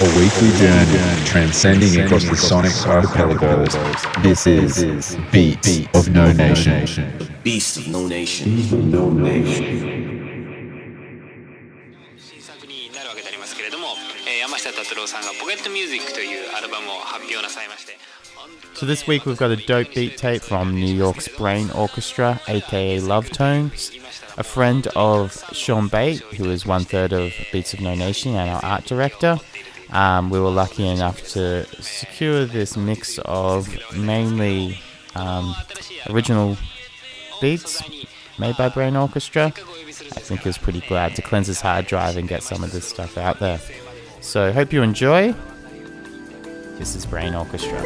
A weekly journey transcending across the sonic archipelagos. This is Beats of No Nation. Beast of No Nation. No Nation. 新作になるわけでありますけれども、えー山下達郎さんが「ポケットミュージック」というアルバムを発表なさいまして So this week we've got a dope beat tape from New York's Brain Orchestra, aka Love Tones, a friend of Sean Bate, who is one third of Beats of No Nation and our art director. um, we were lucky enough to secure this mix of mainly um, original beats made by Brain Orchestra. I think he was pretty glad to cleanse his hard drive and get some of this stuff out there. So hope you enjoy. This is Brain Orchestra.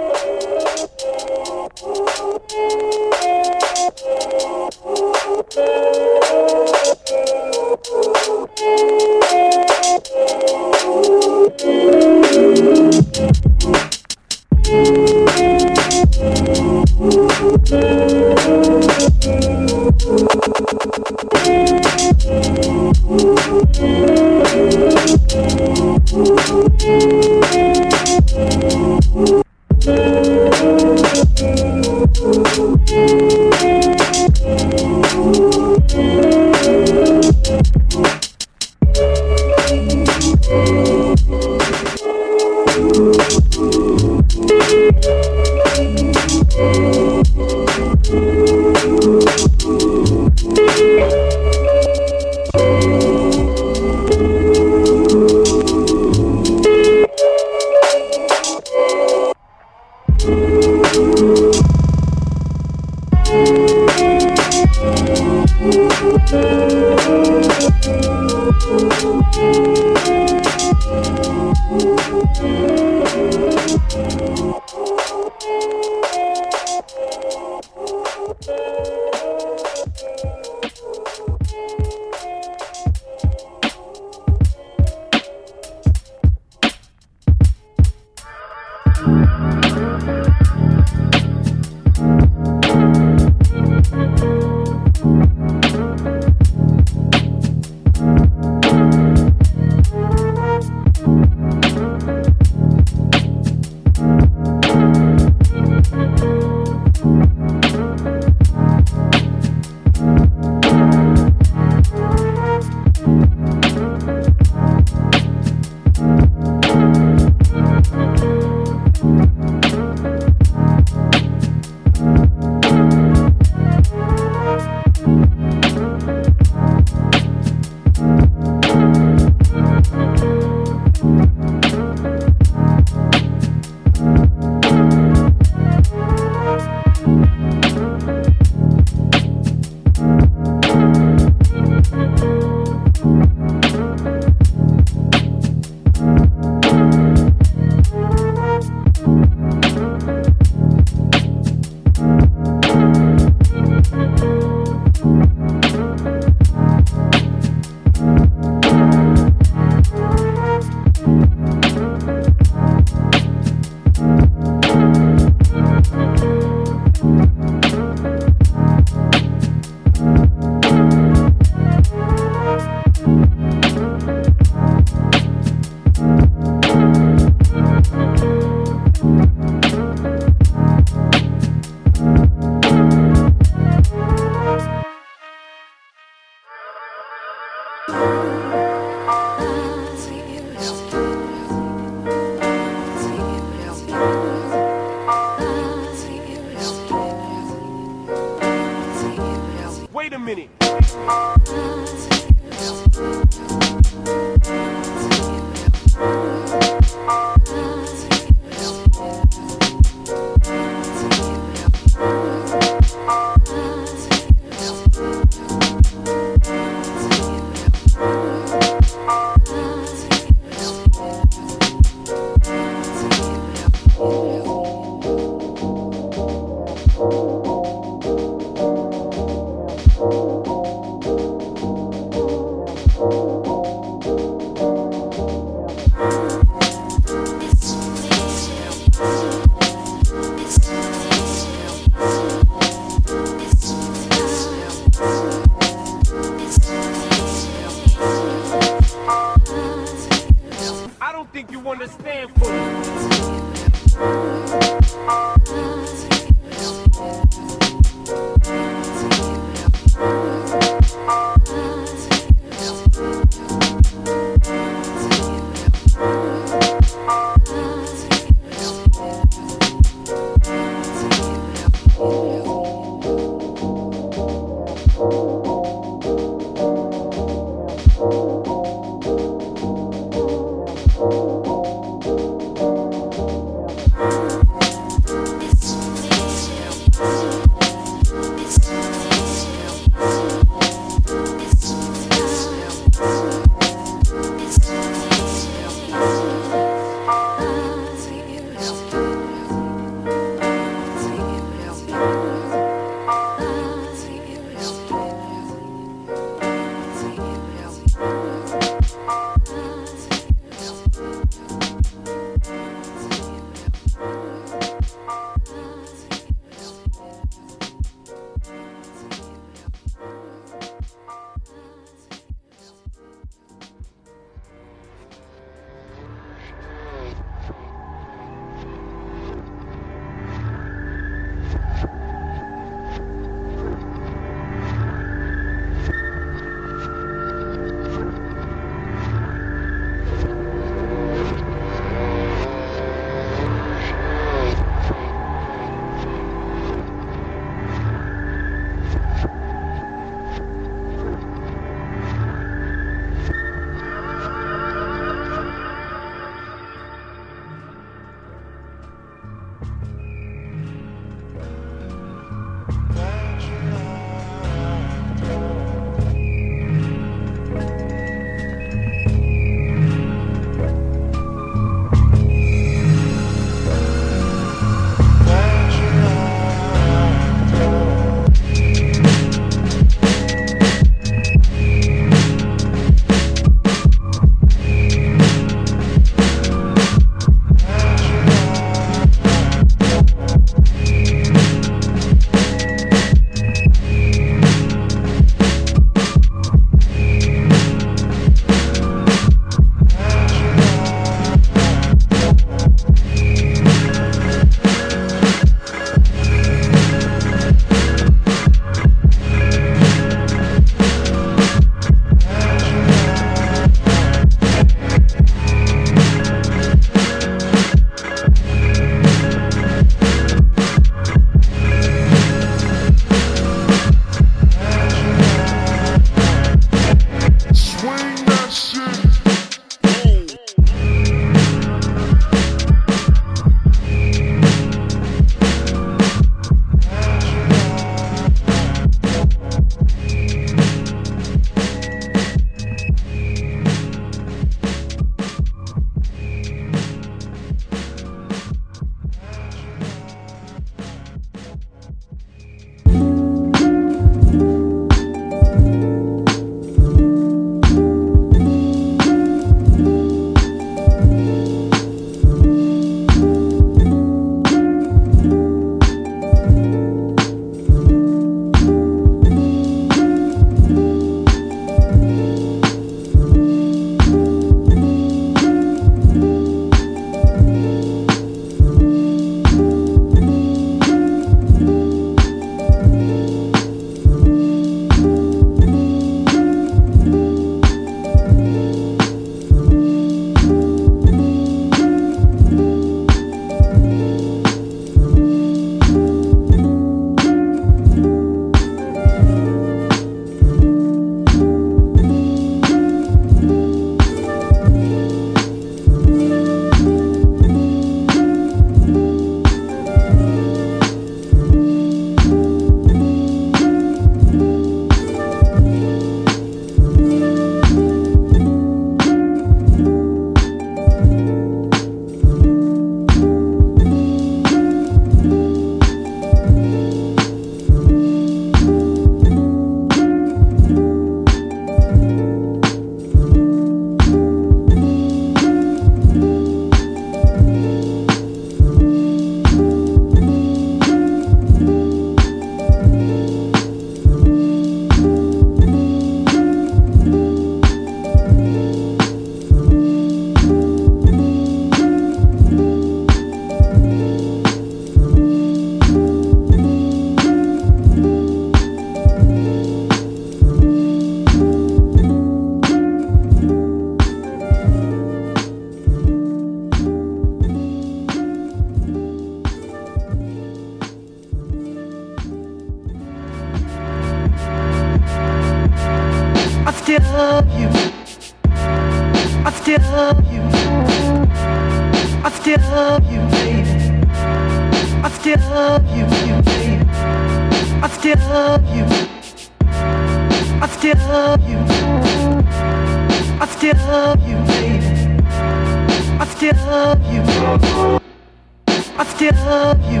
Love you.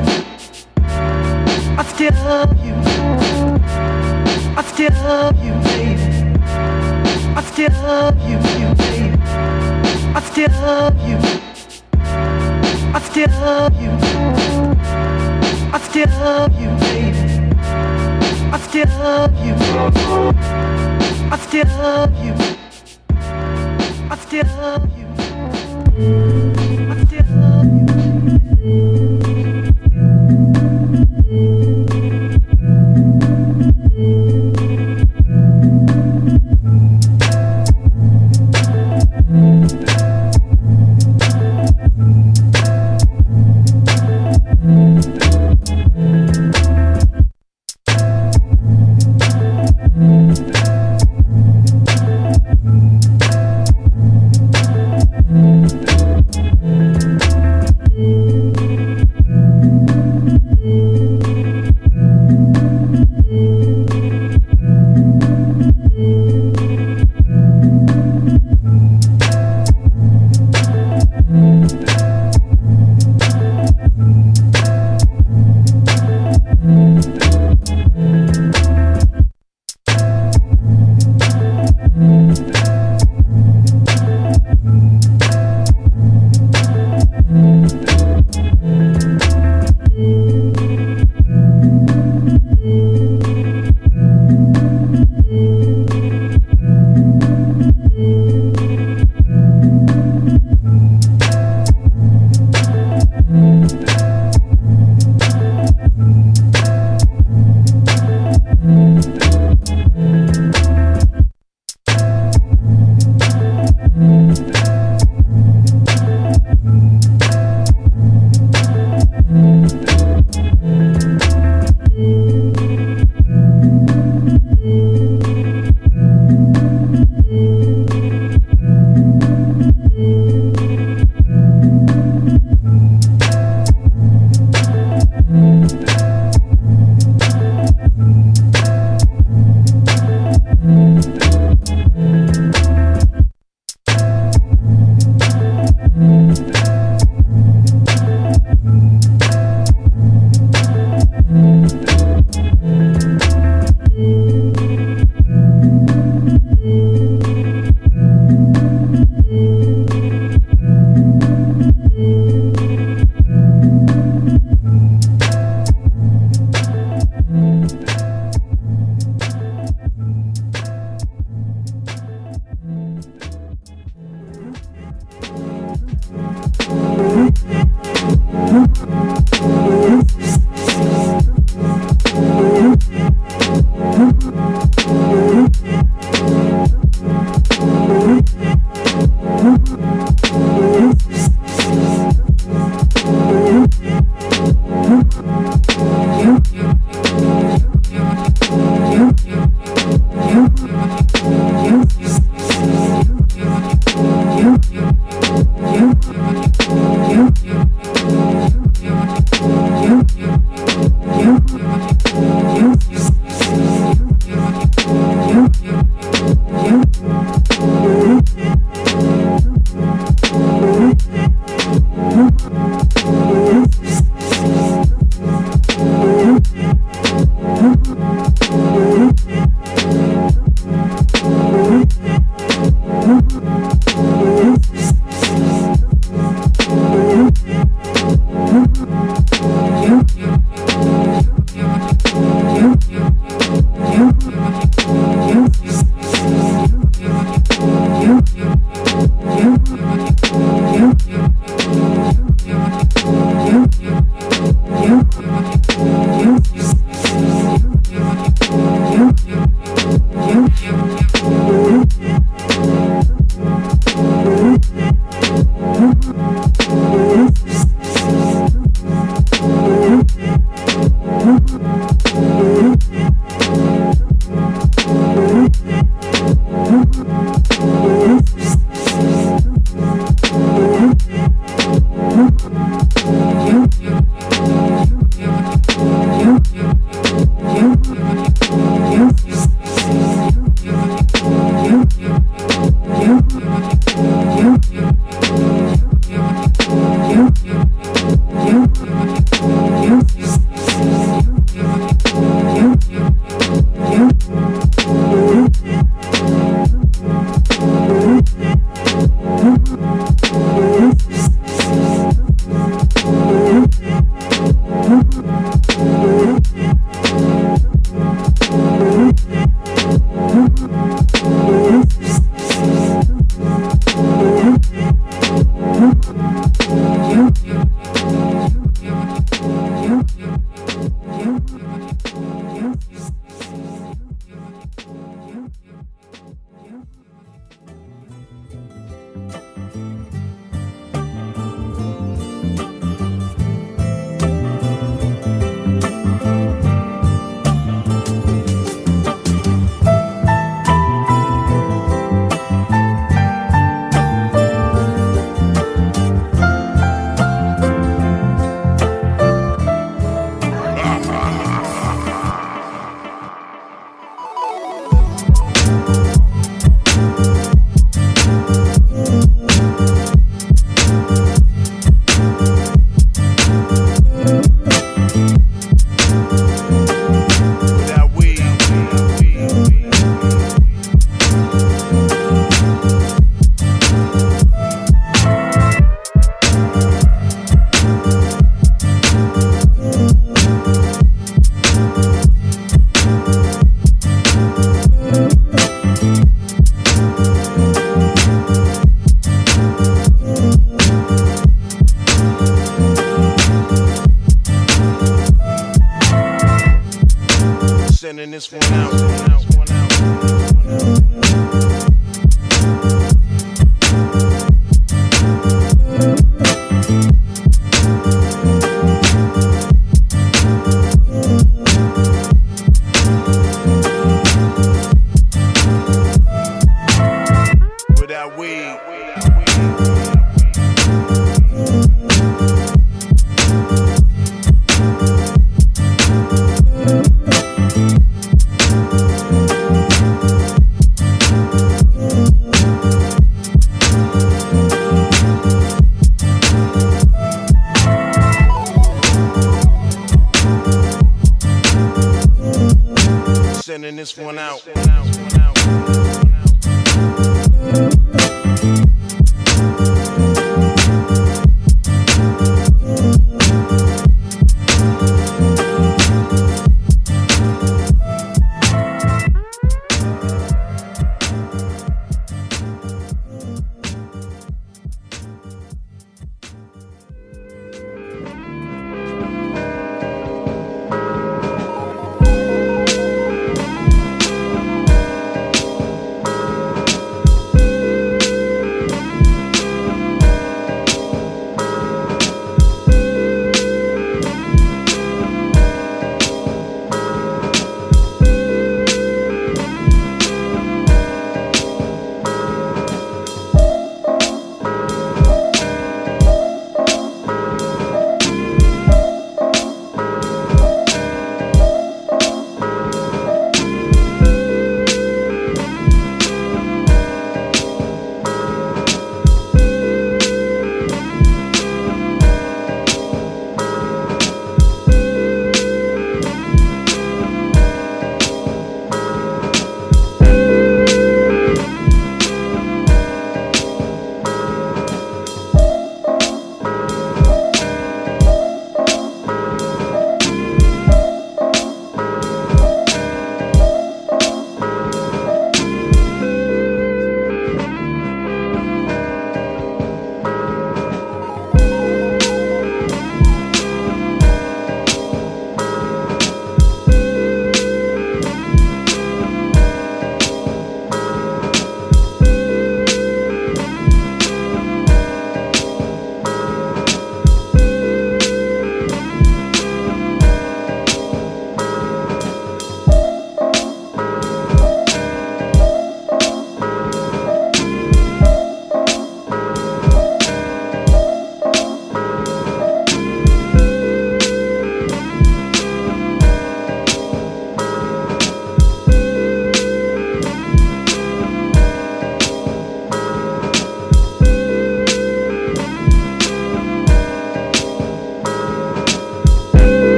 I still love you. I still love you, baby. I still love you, you, baby. I still love you. I still love you. I still love you, baby. I still love you. I still love you. I still love you. I still love you.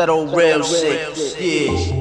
That old rail shit, yeah.